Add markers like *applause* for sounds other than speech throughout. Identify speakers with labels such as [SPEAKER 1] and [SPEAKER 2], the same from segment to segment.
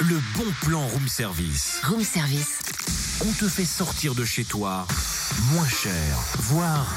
[SPEAKER 1] le bon plan room service.
[SPEAKER 2] Room service.
[SPEAKER 1] On te fait sortir de chez toi moins cher, voire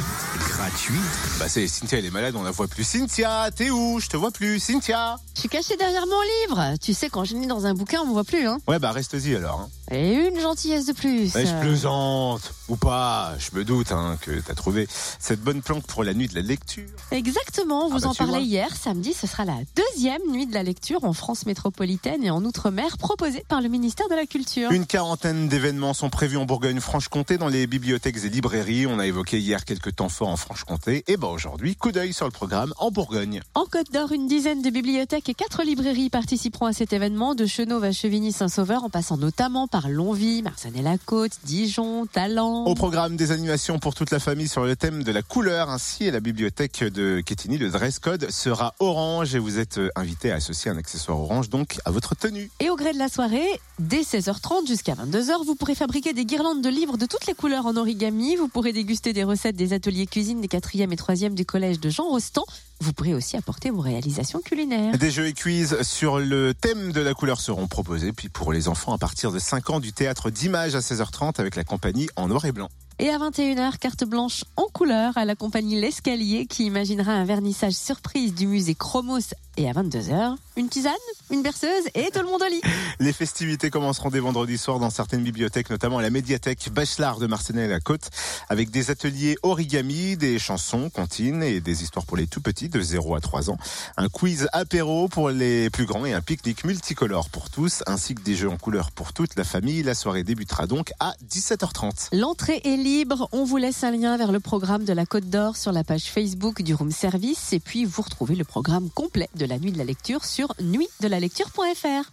[SPEAKER 1] gratuit.
[SPEAKER 3] Bah c'est Cynthia, elle est malade, on la voit plus. Cynthia, t'es où? Je te vois plus. Cynthia
[SPEAKER 4] Je suis cachée derrière mon livre. Tu sais, quand je lis dans un bouquin, on me voit plus. Hein.
[SPEAKER 3] Ouais, bah reste-y alors. hein.
[SPEAKER 4] Et une gentillesse de plus.
[SPEAKER 3] Ouais, je plaisante. Ou pas, je me doute hein, que t'as trouvé cette bonne planque pour la nuit de la lecture.
[SPEAKER 4] Exactement, vous
[SPEAKER 3] Ah bah,
[SPEAKER 4] en
[SPEAKER 3] tu
[SPEAKER 4] parlez
[SPEAKER 3] vois.
[SPEAKER 4] hier. Samedi, ce sera la deuxième nuit de la lecture en France métropolitaine et en Outre-mer proposée par le ministère de la Culture.
[SPEAKER 3] Une quarantaine d'événements sont prévus en Bourgogne-Franche-Comté dans les bibliothèques et librairies. On a évoqué hier quelques temps forts en Franche-Comté. Et bah aujourd'hui, coup d'œil sur le programme en Bourgogne.
[SPEAKER 4] En Côte d'Or, une dizaine de bibliothèques et quatre librairies participeront à cet événement, de Chenauve à Chevigny-Saint-Sauveur, en passant notamment par Longwy, Marsanne-la-Côte, Dijon, Talent.
[SPEAKER 3] Au programme des animations pour toute la famille sur le thème de la couleur, ainsi à la bibliothèque de Quetigny, le dress code sera orange et vous êtes euh, invité à associer un accessoire orange donc à votre tenue.
[SPEAKER 4] Et au gré de la soirée, dès 16h30 jusqu'à 22h, vous pourrez fabriquer des guirlandes de livres de toutes les couleurs en origami. Vous pourrez déguster des recettes des ateliers cuisine des 4e et 3e du collège de Jean Rostand. Vous pourrez aussi apporter vos réalisations culinaires.
[SPEAKER 3] Des jeux et quiz sur le thème de la couleur seront proposés. Puis pour les enfants à partir de 5 ans, du théâtre d'image à 16h30 avec la compagnie en noir et blanc.
[SPEAKER 4] Et à 21h, carte blanche en couleur à la compagnie L'Escalier qui imaginera un vernissage surprise du musée Chromos. Et à 22h, une tisane, une berceuse et tout le monde au lit. *laughs*
[SPEAKER 3] Les festivités commenceront dès vendredi soir dans certaines bibliothèques, notamment à la médiathèque Bachelard de Marseille la Côte, avec des ateliers origami, des chansons, comptines et des histoires pour les tout petits de 0 à 3 ans. Un quiz apéro pour les plus grands et un pique-nique multicolore pour tous, ainsi que des jeux en couleur pour toute la famille. La soirée débutera donc à 17h30.
[SPEAKER 4] L'entrée est libre. On vous laisse un lien vers le programme de la Côte d'Or sur la page Facebook du Room Service. Et puis, vous retrouvez le programme complet de la nuit de la lecture sur nuitdelalecture.fr.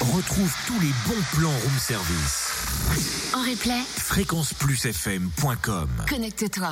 [SPEAKER 1] Retrouve tous les bons plans room service.
[SPEAKER 2] En replay,
[SPEAKER 1] Fréquenceplusfm.com
[SPEAKER 2] connecte-toi.